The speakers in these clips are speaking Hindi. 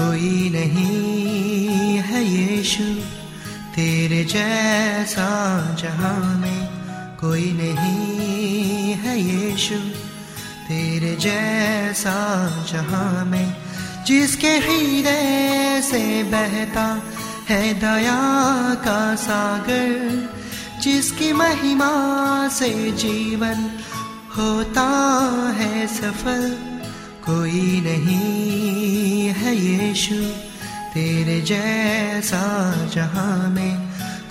कोई नहीं है यीशु तेरे जैसा जहाँ में कोई नहीं है यीशु तेरे जैसा जहाँ में जिसके हृदय से बहता है दया का सागर, जिसकी महिमा से जीवन होता है सफल। कोई नहीं है यीशु, तेरे जैसा जहाँ में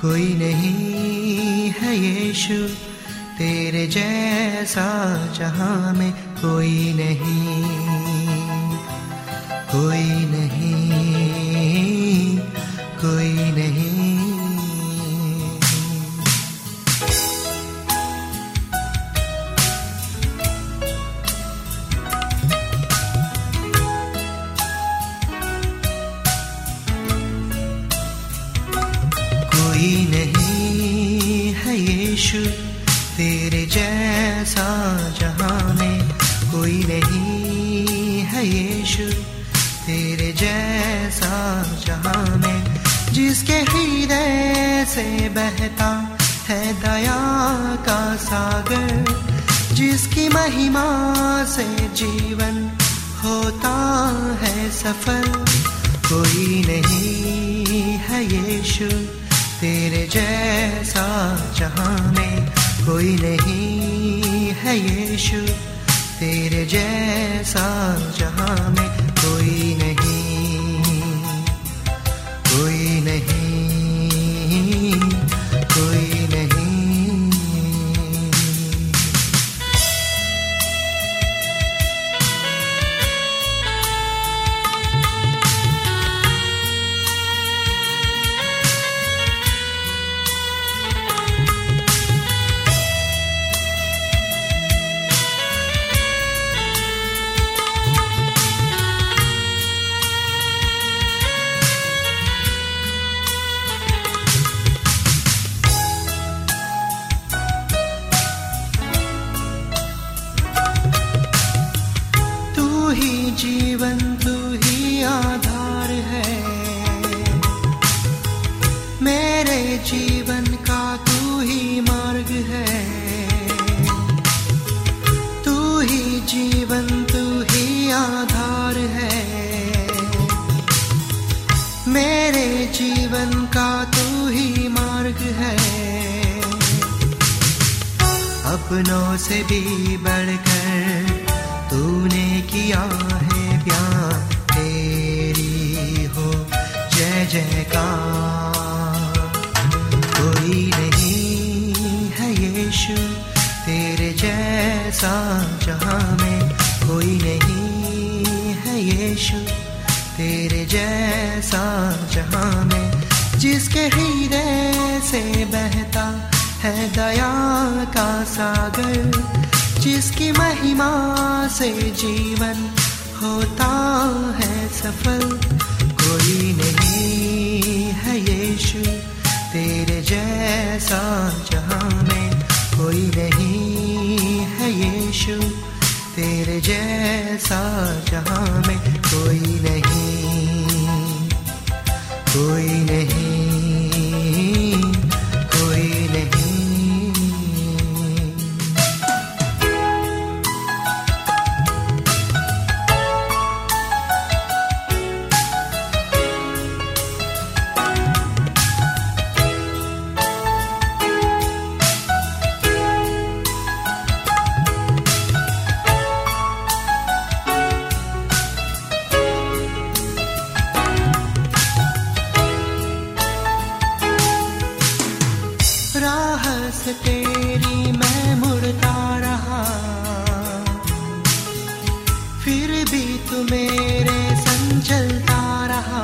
कोई नहीं है यीशु, तेरे जैसा जहाँ में कोई नहीं कोई नहीं। जैसा जहाँ में कोई नहीं है यीशु तेरे जैसा जहाँ में का तू ही मार्ग है। अपनों से भी बढ़कर तूने किया है प्यार। तेरी हो जय जयकार। कोई नहीं है यीशु तेरे जैसा जहाँ में। कोई नहीं है यीशु तेरे जैसा जहाँ जिसके हीरे से बहता है दया का सागर, जिसकी महिमा से जीवन होता है सफल। कोई नहीं है यीशु, तेरे जैसा भी तू मेरे संग चलता रहा।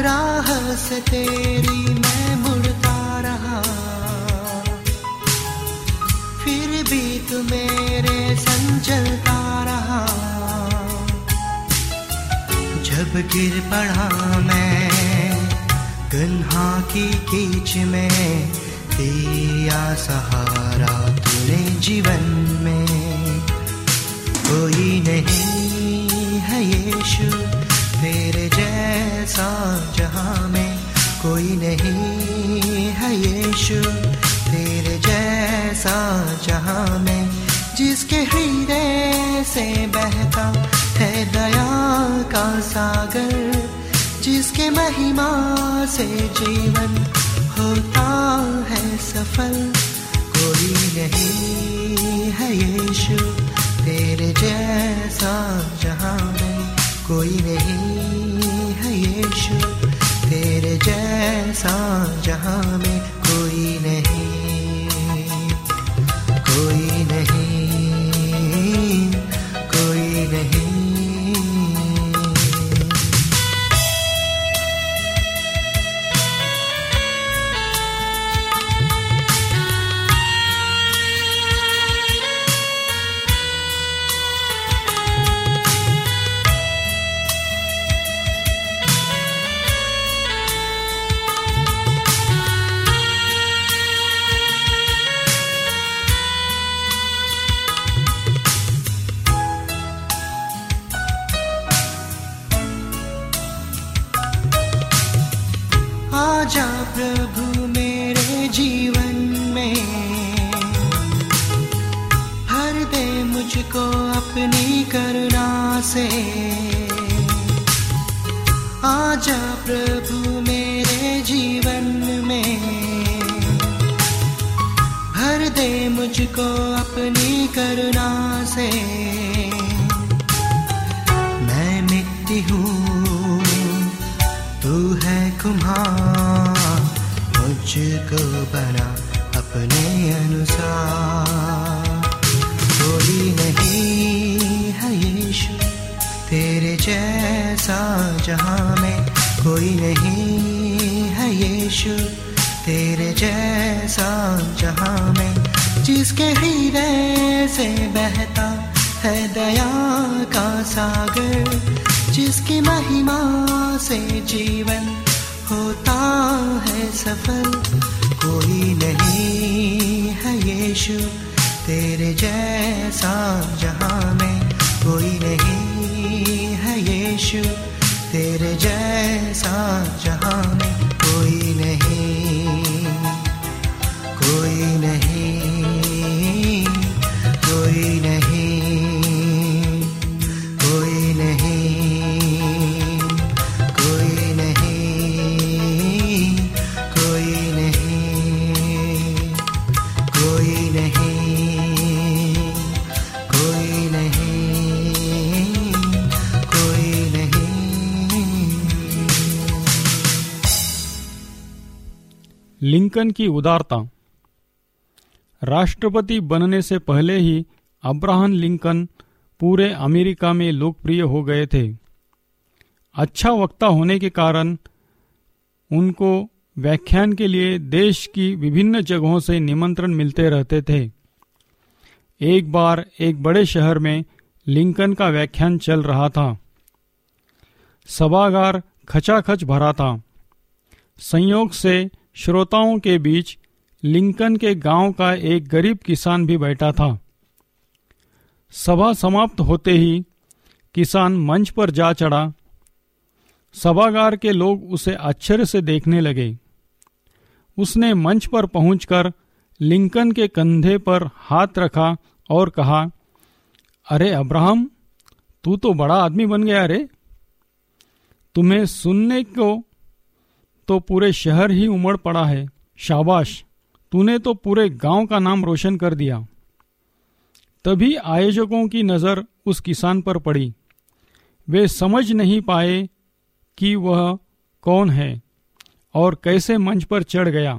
राह से तेरी मैं मुड़ता रहा। फिर भी तू मेरे संग चलता रहा। जब गिर पड़ा मैं, गन्हा की कीच में, तेरा सहारा तूने जीवन में कोई नहीं है यीशु तेरे जैसा जहाँ में कोई नहीं है यीशु तेरे जैसा जहाँ में जिसके हृदय से बहता है दया का सागर, जिसके महिमा से जीवन होता है सफल। कोई नहीं है यीशु तेरे जैसा जहाँ में कोई नहीं है यीशु। तेरे जैसा जहाँ में प्रभु मेरे जीवन में। भर दे मुझको अपनी करुणा से। आजा प्रभु मेरे जीवन में। भर दे मुझको अपनी करुणा से। मैं मिट्टी हूँ, तू है कुम्हार मुझको बना अपने अनुसार। कोई नहीं है यीशु, तेरे जैसा जहाँ में। कोई नहीं है यीशु, तेरे जैसा जहाँ में। जिसके हृदय से बहता है दया का सागर, जिसकी महिमा से जीवन होता है सफल, कोई नहीं है यीशु तेरे जैसा जहाँ में, कोई नहीं है यीशु तेरे जैसा जहाँ में, कोई नहीं कोई नहीं। लिंकन की उदारता। राष्ट्रपति बनने से पहले ही अब्राहम लिंकन पूरे अमेरिका में लोकप्रिय हो गए थे। अच्छा वक्ता होने के कारण उनको व्याख्यान के लिए देश की विभिन्न जगहों से निमंत्रण मिलते रहते थे। एक बार एक बड़े शहर में लिंकन का व्याख्यान चल रहा था। सभागार खचाखच भरा था। संयोग से श्रोताओं के बीच लिंकन के गाँव का एक गरीब किसान भी बैठा था। सभा समाप्त होते ही किसान मंच पर जा चढ़ा। सभागार के लोग उसे आश्चर्य से देखने लगे। उसने मंच पर पहुंचकर लिंकन के कंधे पर हाथ रखा और कहा, अरे अब्राहम, तू तो बड़ा आदमी बन गया रे। तुम्हें सुनने को तो पूरे शहर ही उमड़ पड़ा है। शाबाश। तूने तो पूरे गाँव का नाम रोशन कर दिया। तभी आयोजकों की नज़र उस किसान पर पड़ी। वे समझ नहीं पाए कि वह कौन है और कैसे मंच पर चढ़ गया।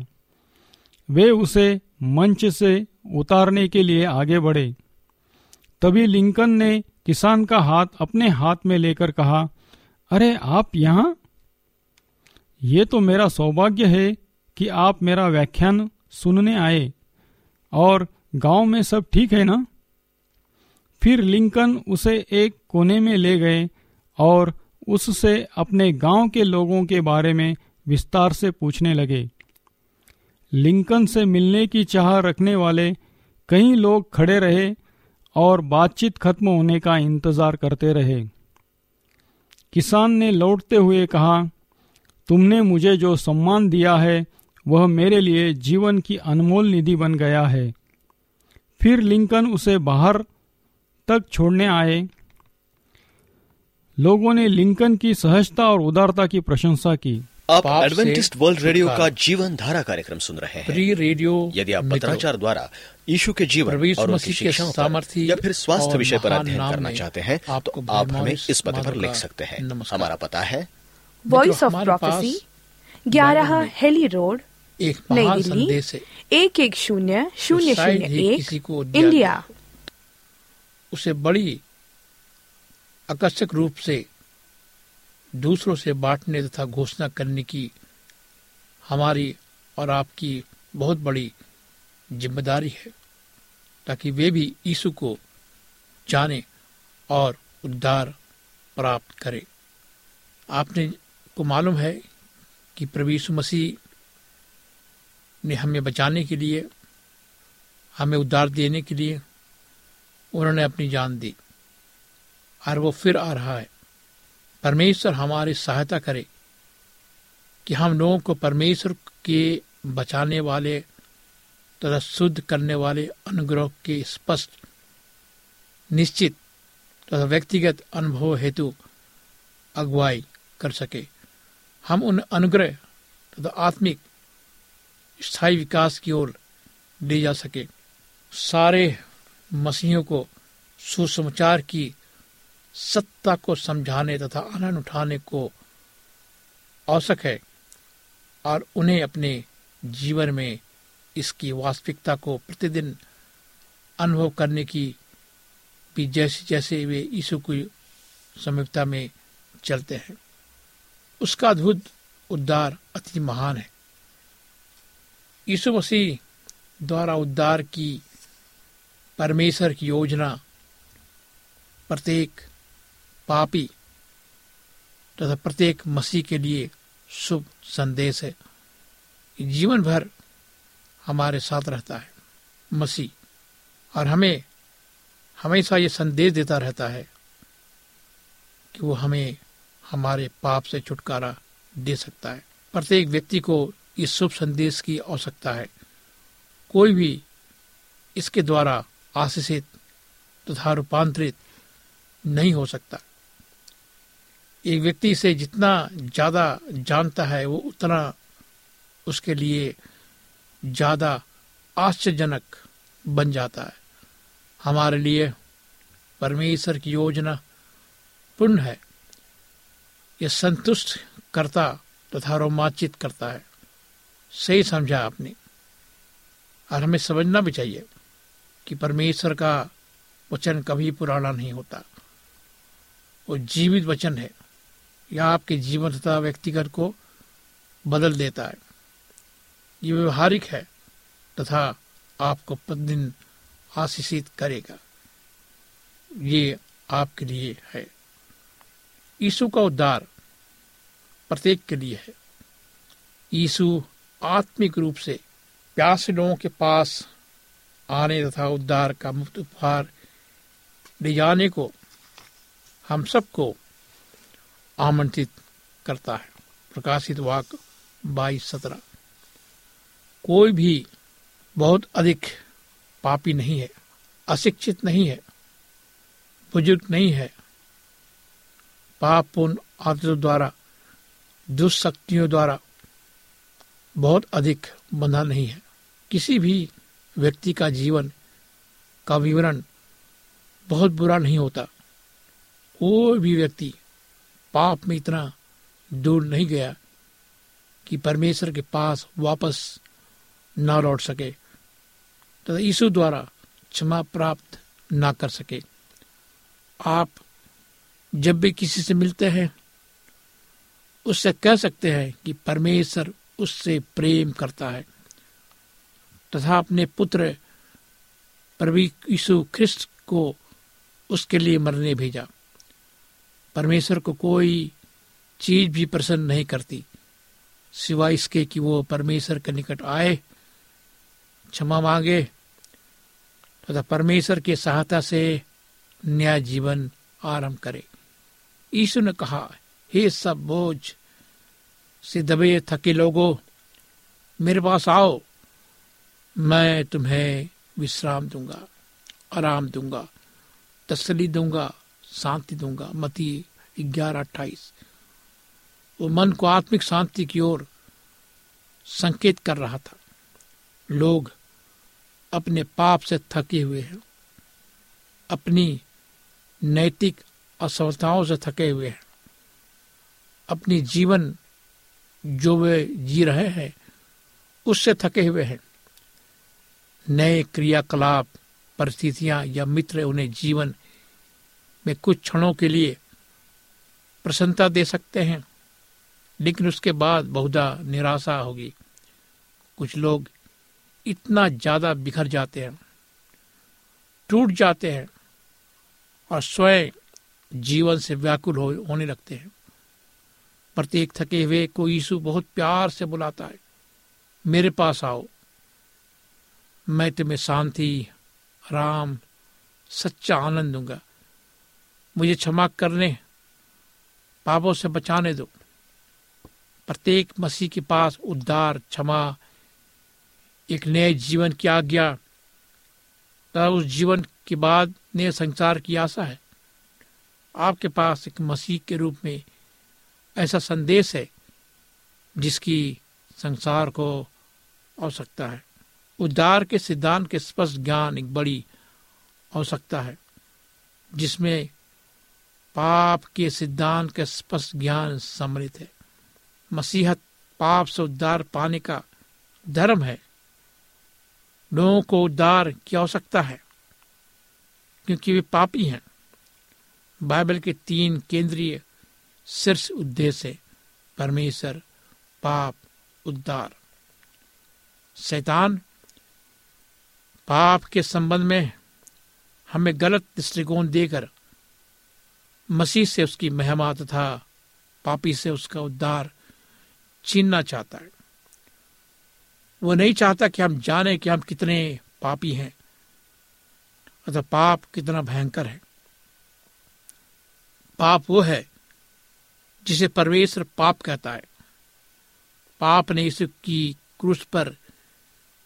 वे उसे मंच से उतारने के लिए आगे बढ़े। तभी लिंकन ने किसान का हाथ अपने हाथ में लेकर कहा, अरे, आप यहाँ? ये तो मेरा सौभाग्य है कि आप मेरा व्याख्यान सुनने आए। और गाँव में सब ठीक है ना? फिर लिंकन उसे एक कोने में ले गए और उससे अपने गाँव के लोगों के बारे में विस्तार से पूछने लगे। लिंकन से मिलने की चाह रखने वाले कई लोग खड़े रहे और बातचीत खत्म होने का इंतज़ार करते रहे। किसान ने लौटते हुए कहा तुमने मुझे जो सम्मान दिया है वह मेरे लिए जीवन की अनमोल निधि बन गया है। फिर लिंकन उसे बाहर तक छोड़ने आए। लोगों ने लिंकन की सहजता और उदारता की प्रशंसा की। आप एडवेंटिस्ट वर्ल्ड रेडियो का जीवन धारा कार्यक्रम सुन रहे हैं। प्रिय रेडियो यदि आप पत्राचार द्वारा यीशु के जीवन और उनकी शिक्षाओं पर या फिर स्वास्थ्य विषय पर अध्ययन करना चाहते हैं तो आप हमें इस पते पर लिख सकते हैं। हमारा पता है वॉइस ऑफ़ प्रोफेसी ग्यारह हेली रोड एक नई दिल्ली एक एक शून्य शून्य शून्य एक इंडिया। उसे बड़ी आकर्षक रूप से दूसरों से बांटने तथा घोषणा करने की हमारी और आपकी बहुत बड़ी ज़िम्मेदारी है ताकि वे भी यीशु को जाने और उद्धार प्राप्त करें। आपने को मालूम है कि यीशु मसीह ने हमें बचाने के लिए, हमें उद्धार देने के लिए उन्होंने अपनी जान दी और वो फिर आ रहा है। परमेश्वर हमारी सहायता करे कि हम लोगों को परमेश्वर के बचाने वाले तथा शुद्ध करने वाले अनुग्रह के स्पष्ट, निश्चित तथा व्यक्तिगत अनुभव हेतु अगुवाई कर सके। हम उन अनुग्रह तथा आत्मिक स्थायी विकास की ओर ले जा सके। सारे मसीहों को सुसमाचार की सत्ता को समझाने तथा आनंद उठाने को आवश्यक है और उन्हें अपने जीवन में इसकी वास्तविकता को प्रतिदिन अनुभव करने की भी जैसे जैसे वे यीशु की समीपता में चलते हैं। उसका अद्भुत उद्धार अति महान है। यीशु मसीह द्वारा उद्धार की परमेश्वर की योजना प्रत्येक पापी तथा प्रत्येक मसीह के लिए शुभ संदेश है। जीवन भर हमारे साथ रहता है, मसीह। और हमें हमेशा ये संदेश देता रहता है कि वो हमें हमारे पाप से छुटकारा दे सकता है। प्रत्येक व्यक्ति को इस शुभ संदेश की आवश्यकता है। कोई भी इसके द्वारा आशीषित तथा रूपांतरित नहीं हो सकता। एक व्यक्ति से जितना ज़्यादा जानता है, वो उतना उसके लिए ज़्यादा आश्चर्यजनक बन जाता है। हमारे लिए परमेश्वर की योजना पूर्ण है। यह संतुष्ट करता तथा रोमांचित करता है। सही समझा आपने। और हमें समझना भी चाहिए कि परमेश्वर का वचन कभी पुराना नहीं होता। वो जीवित वचन है। यह आपके जीवन तथा व्यक्तिगत को बदल देता है। ये व्यवहारिक है तथा आपको प्रतिदिन आशीषित करेगा। ये आपके लिए है। यीशु का उद्धार प्रत्येक के लिए है। यीशु आत्मिक रूप से प्यासे लोगों के पास आने तथा उद्धार का मुफ़्त उपहार ले जाने को हम सबको आमंत्रित करता है। प्रकाशित वाक बाईस सत्रह। कोई भी बहुत अधिक पापी नहीं है, अशिक्षित नहीं है, बुज़ुर्ग नहीं है। पाप पापपूर्ण आदतों द्वारा दुष्शक्तियों द्वारा बहुत अधिक बंधा नहीं है। किसी भी व्यक्ति का जीवन का विवरण बहुत बुरा नहीं होता। कोई भी व्यक्ति पाप में इतना दूर नहीं गया कि परमेश्वर के पास वापस न लौट सके तथा यीशु द्वारा क्षमा प्राप्त ना कर सके। आप जब भी किसी से मिलते हैं उससे कह सकते हैं कि परमेश्वर उससे प्रेम करता है। तथा अपने पुत्र प्रभु यीशु को उसके लिए मरने भेजा। परमेश्वर को कोई चीज़ भी प्रसन्न नहीं करती, सिवाय इसके कि वो परमेश्वर के निकट आए, क्षमा मांगे, तथा परमेश्वर की सहायता से नया जीवन आरंभ करे। यीशु ने कहा हे सब बोझ। से दबे थके लोगों, मेरे पास आओ, मैं तुम्हें विश्राम दूँगा, आराम दूँगा तसली दूँगा, शांति दूँगा। मती ग्यारह अट्ठाईस। वो मन को आत्मिक शांति की ओर संकेत कर रहा था। लोग अपने पाप से थके हुए हैं। अपनी नैतिक असफलताओं से थके हुए हैं। अपनी जीवन जो वे जी रहे हैं, उससे थके हुए हैं। नए क्रियाकलाप, परिस्थितियाँ या मित्र उन्हें जीवन में कुछ क्षणों के लिए प्रसन्नता दे सकते हैं, लेकिन उसके बाद बहुधा निराशा होगी। कुछ लोग इतना ज़्यादा बिखर जाते हैं, टूट जाते हैं और स्वयं जीवन से व्याकुल होने लगते हैं। प्रत्येक थके हुए को यीशु बहुत प्यार से बुलाता है। मेरे पास आओ। मैं तुम्हें शांति, आराम, सच्चा आनंद दूँगा। मुझे क्षमा करने, पापों से बचाने दो। प्रत्येक मसीह के पास उद्धार, क्षमा, एक नए जीवन की आज्ञा, तथा उस जीवन के बाद नए संसार की आशा है। आपके पास एक मसीह के रूप में ऐसा संदेश है जिसकी संसार को आवश्यकता है। उद्धार के सिद्धांत के स्पष्ट ज्ञान एक बड़ी आवश्यकता है, जिसमें पाप के सिद्धांत का स्पष्ट ज्ञान सम्मिलित है। मसीहत पाप से उद्धार पाने का धर्म है। लोगों को उद्धार की आवश्यकता है, क्योंकि वे पापी हैं। बाइबल के तीन केंद्रीय शीर्ष उद्देश्य परमेश्वर, पाप, उद्धार। शैतान पाप के संबंध में हमें गलत दृष्टिकोण देकर मसीह से उसकी महिमा तथा पापी से उसका उद्धार छीनना चाहता है। वो नहीं चाहता कि हम जाने कि हम कितने पापी हैं, अतः पाप कितना भयंकर है। पाप वो है जिसे परमेश्वर पाप कहता है। पाप ने इस की क्रूस पर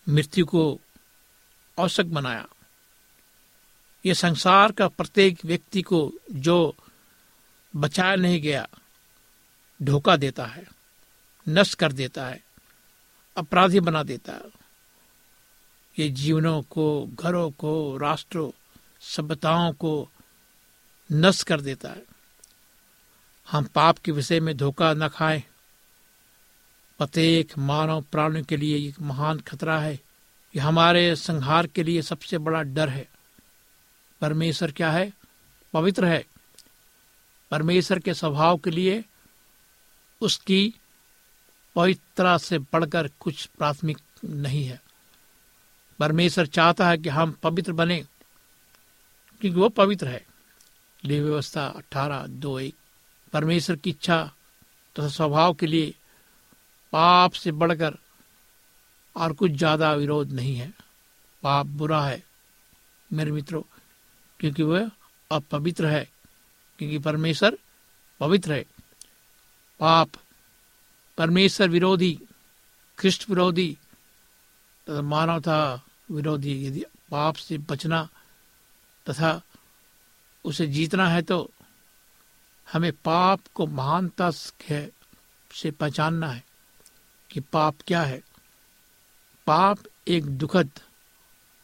मृत्यु को औसक बनाया। ये संसार का प्रत्येक व्यक्ति को जो बचाया नहीं गया, धोखा देता है, नष्ट कर देता है, अपराधी बना देता है। ये जीवनों को, घरों को, राष्ट्रों, सभ्यताओं को नष्ट कर देता है। हम पाप के विषय में धोखा न खाएँ। प्रत्येक मानव प्राणियों के लिए एक महान खतरा है। ये हमारे संहार के लिए सबसे बड़ा डर है। परमेश्वर क्या है? पवित्र है। परमेश्वर के स्वभाव के लिए उसकी पवित्रता से बढ़कर कुछ प्राथमिक नहीं है। परमेश्वर चाहता है कि हम पवित्र बने, क्योंकि वो पवित्र है। व्यवस्था अठारह, दो, एक। परमेश्वर की इच्छा तथा स्वभाव के लिए पाप से बढ़कर और कुछ ज़्यादा विरोध नहीं है। पाप बुरा है, मेरे मित्रों, क्योंकि वह अपवित्र है, क्योंकि परमेश्वर पवित्र है। पाप परमेश्वर विरोधी, ख्रिस्ट विरोधी तथा मानवता विरोधी, यदि पाप से बचना तथा उसे जीतना है तो हमें पाप को महानता से पहचानना है कि पाप क्या है। पाप एक दुखद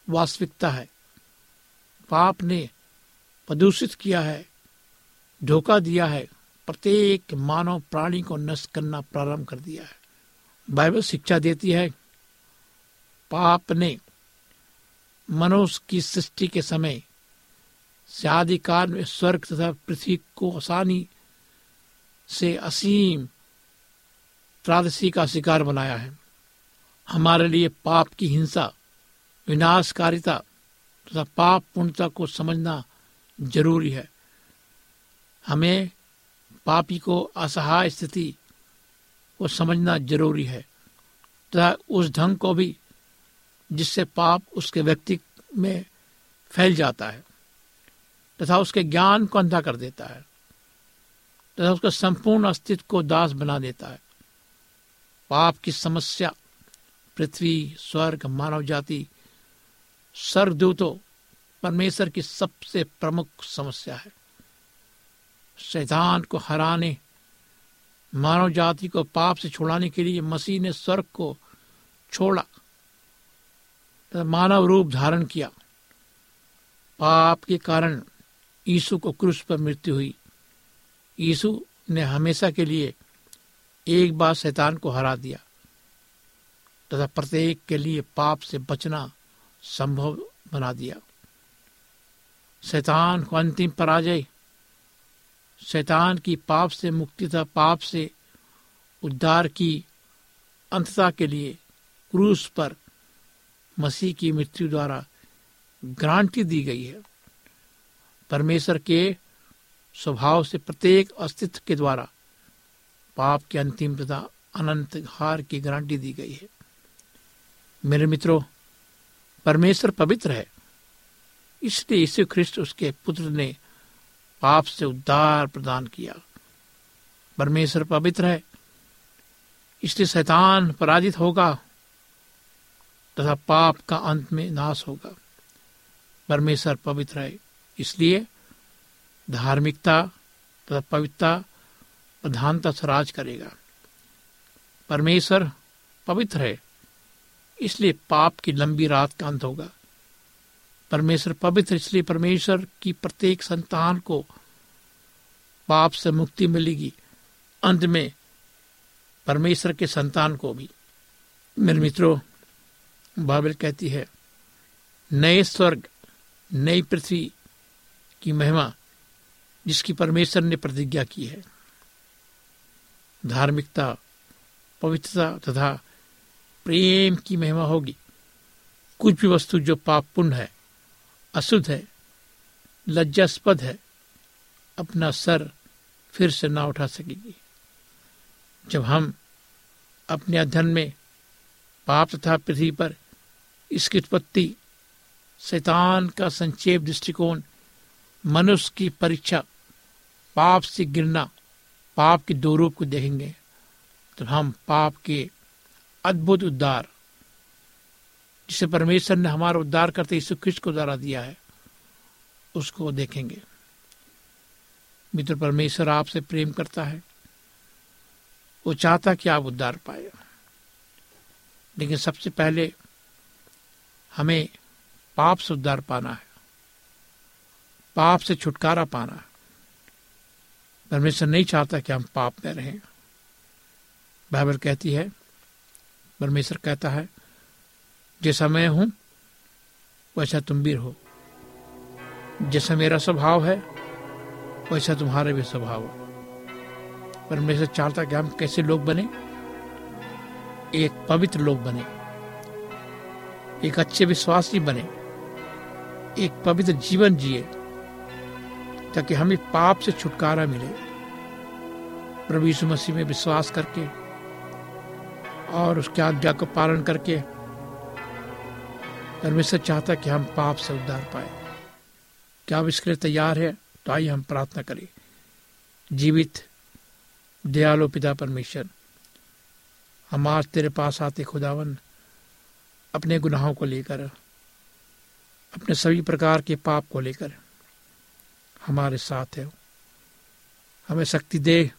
वास्तविकता है। पाप ने प्रदूषित किया है, धोखा दिया है, प्रत्येक मानव प्राणी को नष्ट करना प्रारंभ कर दिया है। बाइबल शिक्षा देती है, पाप ने मनुष्य की सृष्टि के समय से में स्वर्ग तथा पृथ्वी को आसानी से असीम त्रादसी का शिकार बनाया है। हमारे लिए पाप की हिंसा, विनाशकारिता तथा पाप पूर्णता को समझना ज़रूरी है। हमें पापी को असहाय स्थिति को समझना ज़रूरी है तथा उस ढंग को भी जिससे पाप उसके व्यक्ति में फैल जाता है। तथा उसके ज्ञान को अंधा कर देता है, तथा उसके संपूर्ण अस्तित्व को दास बना देता है। पाप की समस्या, पृथ्वी, स्वर्ग, मानव जाति, स्वर्गदूतों, परमेश्वर की सबसे प्रमुख समस्या है। शैतान को हराने, मानव जाति को पाप से छुड़ाने के लिए मसीह ने स्वर्ग को छोड़ा मानव रूप धारण किया। पाप के कारण यीशु को क्रूस पर मृत्यु हुई। यीशु ने हमेशा के लिए एक बार शैतान को हरा दिया तथा प्रत्येक के लिए पाप से बचना संभव बना दिया। शैतान को अंतिम पराजय, शैतान की पाप से मुक्ति तथा पाप से उद्धार की अंतता के लिए क्रूस पर मसीह की मृत्यु द्वारा ग्रांटी दी गई है। परमेश्वर के स्वभाव से प्रत्येक अस्तित्व के द्वारा पाप के अंतिम तथा अनंत हार की गारंटी दी गई है। मेरे मित्रों, परमेश्वर पवित्र है। इसलिए यीशु ख्रिस्ट उसके पुत्र ने पाप से उद्धार प्रदान किया। परमेश्वर पवित्र है। इसलिए शैतान पराजित होगा तथा पाप का अंत में नाश होगा। परमेश्वर पवित्र है। इसलिए धार्मिकता तथा पवित्रता प्रधानता से राज करेगा। परमेश्वर पवित्र है, इसलिए पाप की लंबी रात का अंत होगा। परमेश्वर पवित्र, इसलिए परमेश्वर की प्रत्येक संतान को पाप से मुक्ति मिलेगी। अंत में परमेश्वर के संतान को भी। मेरे मित्रों, बाइबल कहती है, नए स्वर्ग, नई पृथ्वी की महिमा जिसकी परमेश्वर ने प्रतिज्ञा की है। धार्मिकता, पवित्रता तथा प्रेम की महिमा होगी। कुछ भी वस्तु जो पापपूर्ण है, अशुद्ध है, लज्जास्पद है, अपना सर फिर से ना उठा सकेगी। जब हम अपने अध्ययन में पाप तथा पृथ्वी पर इसकी उत्पत्ति शैतान का संक्षेप दृष्टिकोण मनुष्य की परीक्षा पाप से गिरना पाप के दो रूप को देखेंगे तो हम पाप के अद्भुत उद्धार, जिसे परमेश्वर ने हमारा उद्धार करते यीशु ख्रिस्ट को द्वारा दिया है, उसको देखेंगे। मित्र, परमेश्वर आपसे प्रेम करता है, वो चाहता कि आप उद्धार पाए। लेकिन सबसे पहले हमें पाप से उद्धार पाना है। पाप से छुटकारा पाना। परमेश्वर नहीं चाहता कि हम पाप में रहें। बाइबल कहती है, परमेश्वर कहता है, जैसा मैं हूँ, वैसा तुम भी रहो। जैसा मेरा स्वभाव है, वैसा तुम्हारा भी स्वभाव हो। परमेश्वर चाहता कि हम कैसे लोग बने? एक पवित्र लोग बने। एक अच्छे विश्वासी बने। एक पवित्र जीवन जिए। ताकि हमें पाप से छुटकारा मिले। प्रभु यीशु मसीह में विश्वास करके और उसके आज्ञा का पालन करके परमेश्वर चाहता कि हम पाप से उद्धार पाए। क्या आप इसके लिए तैयार है? तो आइए हम प्रार्थना करें। जीवित, दयालु पिता परमेश्वर, हम आज तेरे पास आते खुदावन, अपने गुनाहों को लेकर, अपने सभी प्रकार के पाप को लेकर। हमारे साथ है हमें शक्ति दे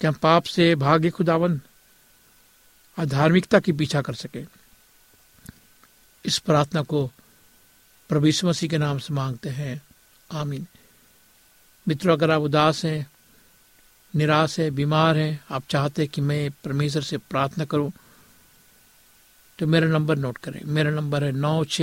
कि हम पाप से भाग्य खुदावन, अधार्मिकता की पीछा कर सके। इस प्रार्थना को प्रभु मसीह के नाम से मांगते हैं। आमीन। मित्रों, अगर आप उदास हैं, निराश है, बीमार हैं, आप चाहते कि मैं परमेश्वर से प्रार्थना करूँ तो मेरा नंबर नोट करें। मेरा नंबर है नौ छ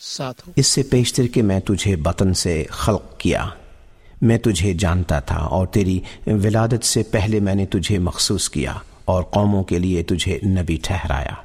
साथ हो। इससे पेशतर के मैं तुझे बतन से खल्क किया। मैं तुझे जानता था और तेरी विलादत से पहले मैंने तुझे मखसूस किया और कौमों के लिए तुझे नबी ठहराया।